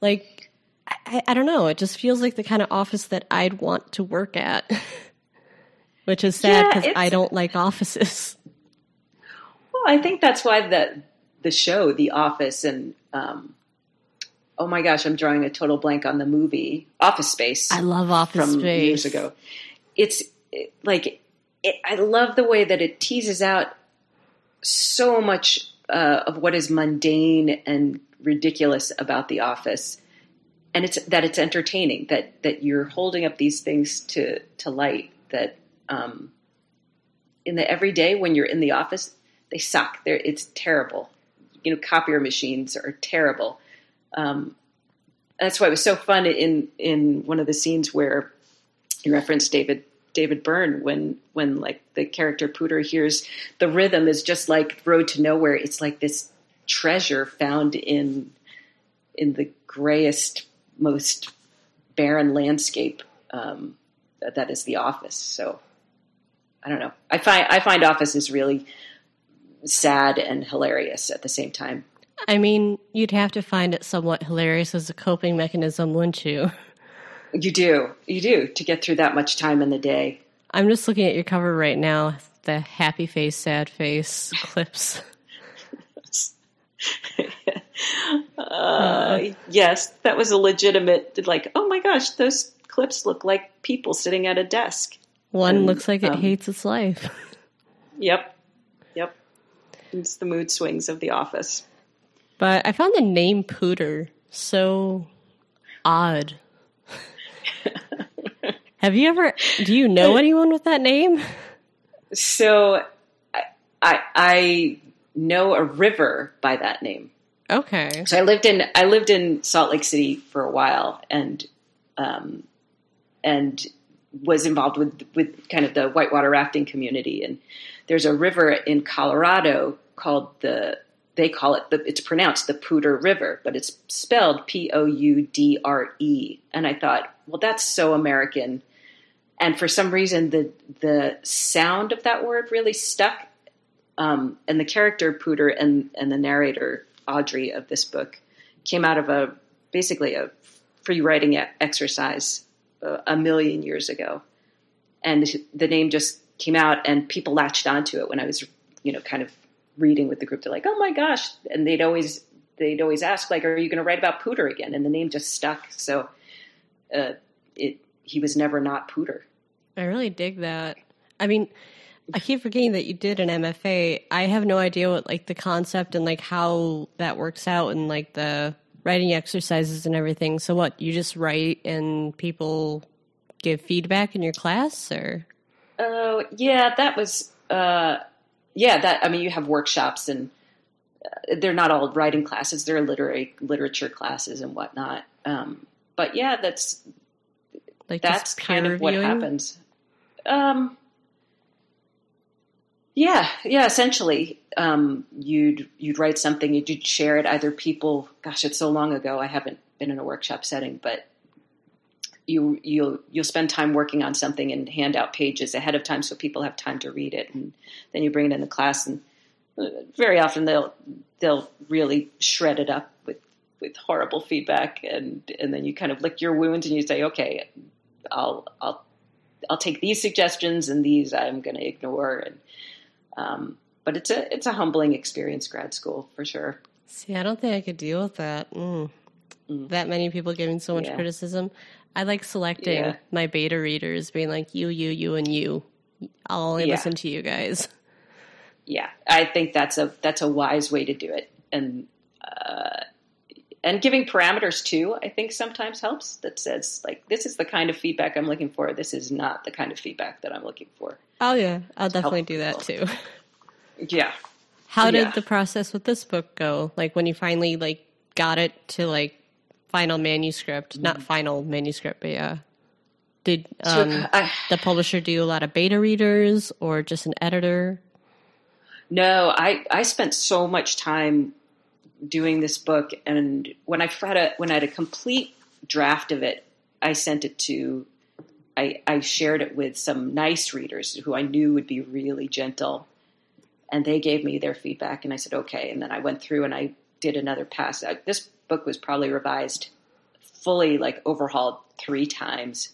Like, I, I don't know. It just feels like the kind of office that I'd want to work at, which is sad because it's- I don't like offices. I think that's why the the show, The Office, and um, oh my gosh, I'm drawing a total blank on the movie Office Space. I love office from space. years ago. It's it, like it, I love the way that it teases out so much uh, of what is mundane and ridiculous about the office, and it's that it's entertaining. That that you're holding up these things to to light. That um, in the everyday when you're in the office, they suck. They're, it's terrible. You know, copier machines are terrible. Um, that's why it was so fun in in one of the scenes where you referenced David David Byrne when when like the character Pooter hears the rhythm is just like Road to Nowhere. It's like this treasure found in in the grayest, most barren landscape um, that, that is the office. So I don't know. I find I find Office is really sad and hilarious at the same time. I mean, you'd have to find it somewhat hilarious as a coping mechanism, wouldn't you? You do, you do to get through that much time in the day. I'm just looking at your cover right now. The happy face, sad face clips. Uh, yes, that was a legitimate. Like, oh my gosh, those clips look like people sitting at a desk. One And, looks like it um, hates its life. Yep. It's the mood swings of the office. But I found the name Pooter so odd. Have you ever? Do you know anyone with that name? So, I, I, I know a river by that name. Okay. So I lived in I lived in Salt Lake City for a while, and um, and was involved with with kind of the whitewater rafting community. And there's a river in Colorado called the they call it the, it's pronounced the Poudre River, but it's spelled P O U D R E. And I thought, well, that's so American. And for some reason, the the sound of that word really stuck. Um, and the character Pooter and and the narrator Audrey of this book came out of a basically a free writing exercise uh, a million years ago, and the name just came out, and people latched onto it when I was, you know, kind of reading with the group. They're like, "Oh my gosh!" and they'd always they'd always ask, like, "Are you going to write about Pooter again?" And the name just stuck. So, uh, it he was never not Pooter. I really dig that. I mean, I keep forgetting that you did an MFA. I have no idea what like the concept and like how that works out and like the writing exercises and everything. So what, you just write and people give feedback in your class or Oh yeah, that was uh, yeah. That I mean, you have workshops and uh, they're not all writing classes; they're literary literature classes and whatnot. Um, but yeah, that's like that's kind of what happens. Um, yeah, yeah. Essentially, um, you'd you'd write something, you'd share it. Either people, gosh, it's so long ago. I haven't been in a workshop setting, but you you'll you'll spend time working on something and hand out pages ahead of time so people have time to read it, and then you bring it in the class. And uh, very often they'll they'll really shred it up with with horrible feedback, and and then you kind of lick your wounds and you say, okay, I'll I'll I'll take these suggestions and these I'm going to ignore. And um, but it's a it's a humbling experience, grad school for sure. See, I don't think I could deal with that. Mm. Mm. That many people giving so much Yeah. criticism. I like selecting Yeah. my beta readers, being like you, you, you, and you. I'll only Yeah. listen to you guys. yeah, I think that's a that's a wise way to do it, and uh, and giving parameters too. I think sometimes helps. That says like this is the kind of feedback I'm looking for. This is not the kind of feedback that I'm looking for. Oh yeah, I'll definitely do that too. Yeah. How did Yeah. the process with this book go? Like when you finally like got it to like final manuscript, not final manuscript, but yeah. Did um, Took- I- the publisher do a lot of beta readers or just an editor? No, I, I spent so much time doing this book, and when I had a when I had a complete draft of it, I sent it to. I, I shared it with some nice readers who I knew would be really gentle, and they gave me their feedback, and I said okay. And then I went through and I did another pass. Uh, This book was probably revised, fully like overhauled three times,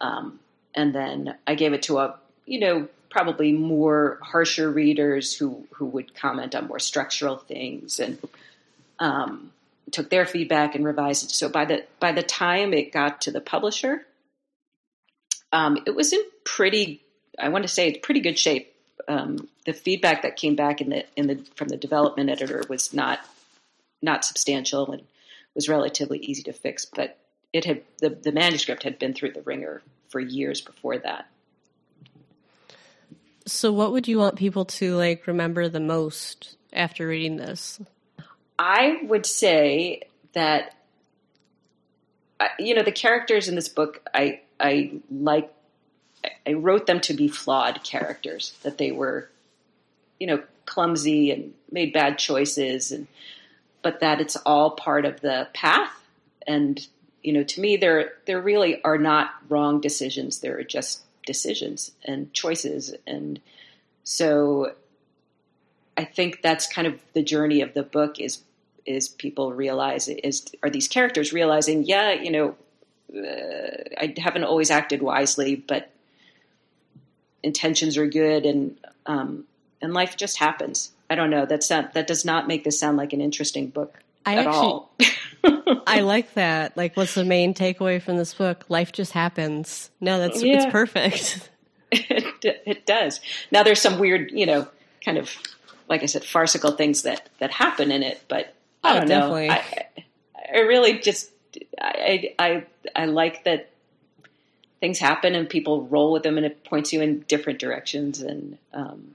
um, and then I gave it to a you know probably more harsher readers who who would comment on more structural things and um, took their feedback and revised it. So by the by the time it got to the publisher, um, it was in pretty I want to say it's pretty good shape. Um, the feedback that came back in the in the from the development editor was not not substantial and was relatively easy to fix, but it had the, the manuscript had been through the ringer for years before that. So what would you want people to like remember the most after reading this? I would say that uh, you know the characters in this book I I like I wrote them to be flawed characters that they were you know clumsy and made bad choices and but that it's all part of the path. And you know to me there there really are not wrong decisions. There are just decisions and choices. And so I think that's kind of the journey of the book is is people realize is are these characters realizing yeah you know uh, I haven't always acted wisely but intentions are good and um, and life just happens I don't know that's not that does not make this sound like an interesting book I at actually- all I like that. Like what's the main takeaway from this book? Life just happens. No, that's Yeah. it's perfect. it, it does. Now there's some weird, you know, kind of like I said, farcical things that that happen in it, but I Oh, don't know. I, I really just I, I I like that things happen and people roll with them, and it points you in different directions. And um,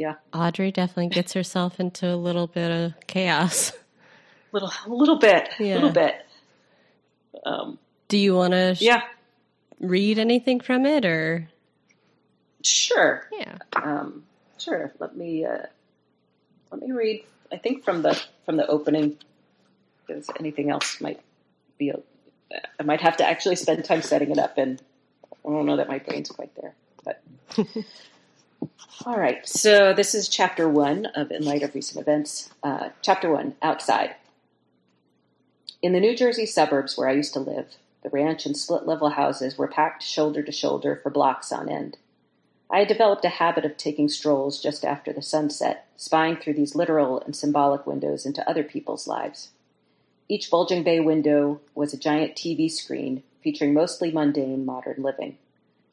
yeah, Audrey definitely gets herself into a little bit of chaos. little a little bit, a Yeah. little bit. Um, Do you want to yeah, read anything from it or sure. yeah. Um, sure. Let me uh, let me read. I think from the from the opening, because anything else might be. A, I might have to actually spend time setting it up, and I don't know that my brain's quite there. But all right. So this is chapter one of In Light of Recent Events. Uh, chapter one: Outside. In the New Jersey suburbs where I used to live, the ranch and split level houses were packed shoulder to shoulder for blocks on end. I had developed a habit of taking strolls just after the sunset, spying through these literal and symbolic windows into other people's lives. Each bulging bay window was a giant TV screen featuring mostly mundane modern living.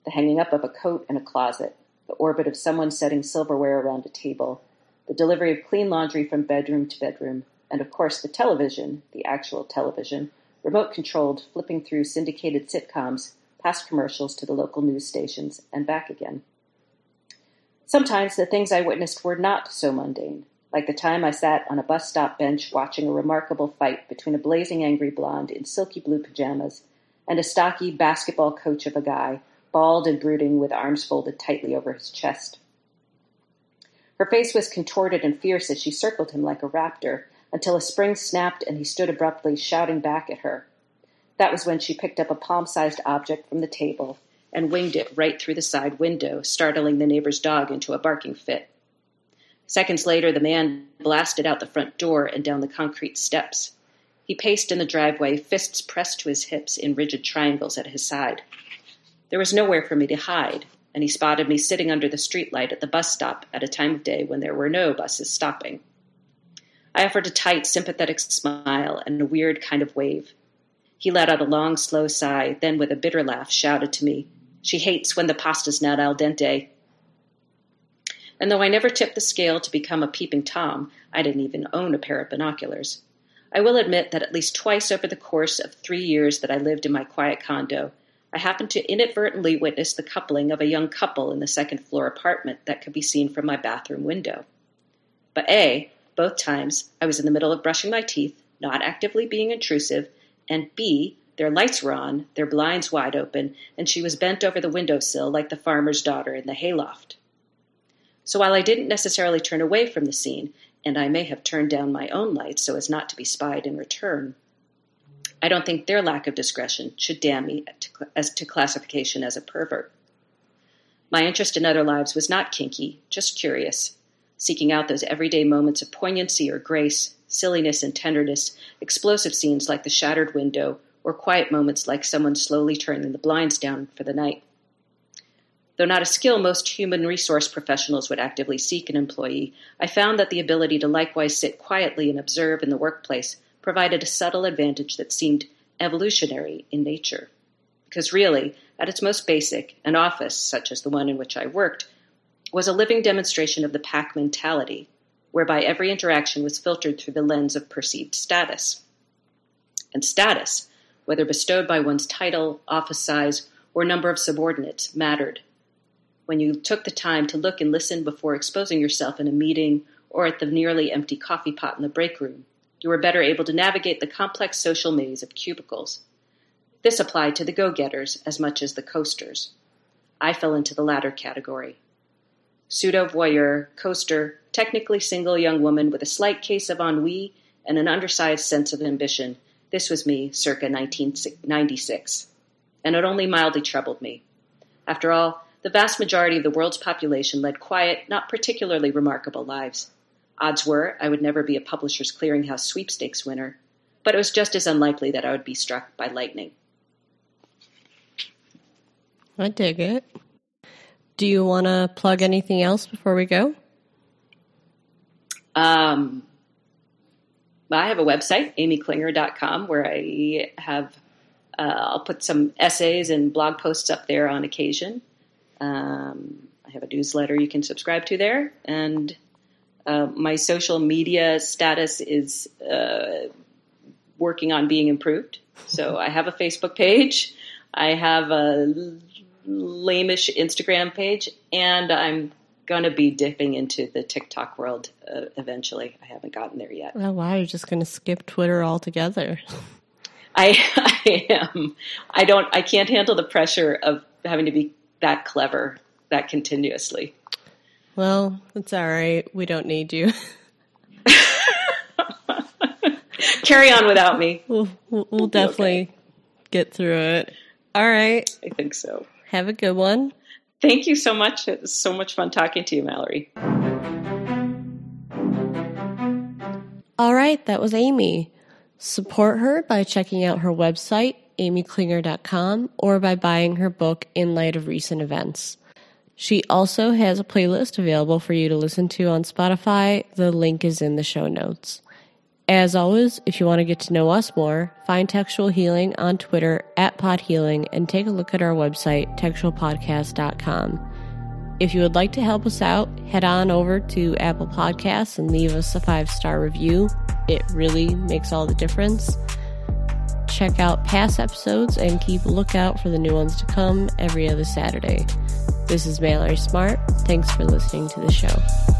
The hanging up of a coat in a closet, the orbit of someone setting silverware around a table, the delivery of clean laundry from bedroom to bedroom, and of course the television, the actual television, remote controlled, flipping through syndicated sitcoms, past commercials to the local news stations, and back again. Sometimes the things I witnessed were not so mundane, like the time I sat on a bus stop bench watching a remarkable fight between a blazing angry blonde in silky blue pajamas and a stocky basketball coach of a guy, bald and brooding with arms folded tightly over his chest. Her face was contorted and fierce as she circled him like a raptor until a spring snapped and he stood abruptly, shouting back at her. That was when she picked up a palm sized object from the table and winged it right through the side window, startling the neighbor's dog into a barking fit. Seconds later, the man blasted out the front door and down the concrete steps. He paced in the driveway, fists pressed to his hips in rigid triangles at his side. There was nowhere for me to hide, and he spotted me sitting under the streetlight at the bus stop at a time of day when there were no buses stopping. I offered a tight, sympathetic smile and a weird kind of wave. He let out a long, slow sigh, then with a bitter laugh shouted to me, She hates when the pasta's not al dente. and though I never tipped the scale to become a peeping Tom, I didn't even own a pair of binoculars. I will admit that at least twice over the course of three years that I lived in my quiet condo, I happened to inadvertently witness the coupling of a young couple in the second floor apartment that could be seen from my bathroom window. But A, both times I was in the middle of brushing my teeth, not actively being intrusive, and B, their lights were on, their blinds wide open, and she was bent over the window sill like the farmer's daughter in the hayloft. So while I didn't necessarily turn away from the scene, and I may have turned down my own lights so as not to be spied in return, I don't think their lack of discretion should damn me to, as to classification as a pervert. My interest in other lives was not kinky, just curious, seeking out those everyday moments of poignancy or grace, silliness and tenderness, explosive scenes like the shattered window, or quiet moments like someone slowly turning the blinds down for the night. Though not a skill most human resource professionals would actively seek an employee, I found that the ability to likewise sit quietly and observe in the workplace provided a subtle advantage that seemed evolutionary in nature. Because really, at its most basic, an office, such as the one in which I worked, was a living demonstration of the pack mentality, whereby every interaction was filtered through the lens of perceived status. And status, whether bestowed by one's title, office size, or number of subordinates, mattered when you took the time to look and listen before exposing yourself in a meeting or at the nearly empty coffee pot in the break room, you were better able to navigate the complex social maze of cubicles. This applied to the go getters as much as the coasters. I fell into the latter category. Pseudo voyeur, coaster, technically single young woman with a slight case of ennui and an undersized sense of ambition. This was me circa 1996. And it only mildly troubled me. After all, the vast majority of the world's population led quiet, not particularly remarkable lives. Odds were I would never be a Publishers Clearinghouse sweepstakes winner, but it was just as unlikely that I would be struck by lightning. I dig it. Do you want to plug anything else before we go? Um, I have a website, amyklinger.com, where I have, uh, I'll put some essays and blog posts up there on occasion. Um, I have a newsletter you can subscribe to there, and uh, my social media status is uh, working on being improved. So I have a Facebook page, I have a lameish Instagram page, and I'm going to be dipping into the TikTok world uh, eventually. I haven't gotten there yet. Oh, wow. You're just going to skip Twitter altogether. I, I am. I don't, I can't handle the pressure of having to be that clever that continuously. Well, it's all right. We don't need you. Carry on without me. We'll, we'll, we'll definitely okay. get through it. All right. I think so. Have a good one. Thank you so much. It was so much fun talking to you, Mallory. All right, that was Amy. Support her by checking out her website, amyklinger.com or by buying her book in light of recent events. She also has a playlist available for you to listen to on Spotify. The link is in the show notes. As always, if you want to get to know us more, find Textual Healing on Twitter at podhealing and take a look at our website, textualpodcast.com. If you would like to help us out, head on over to Apple Podcasts and leave us a five star review. It really makes all the difference check out past episodes and keep a lookout for the new ones to come every other Saturday. This is Mallory Smart. Thanks for listening to the show.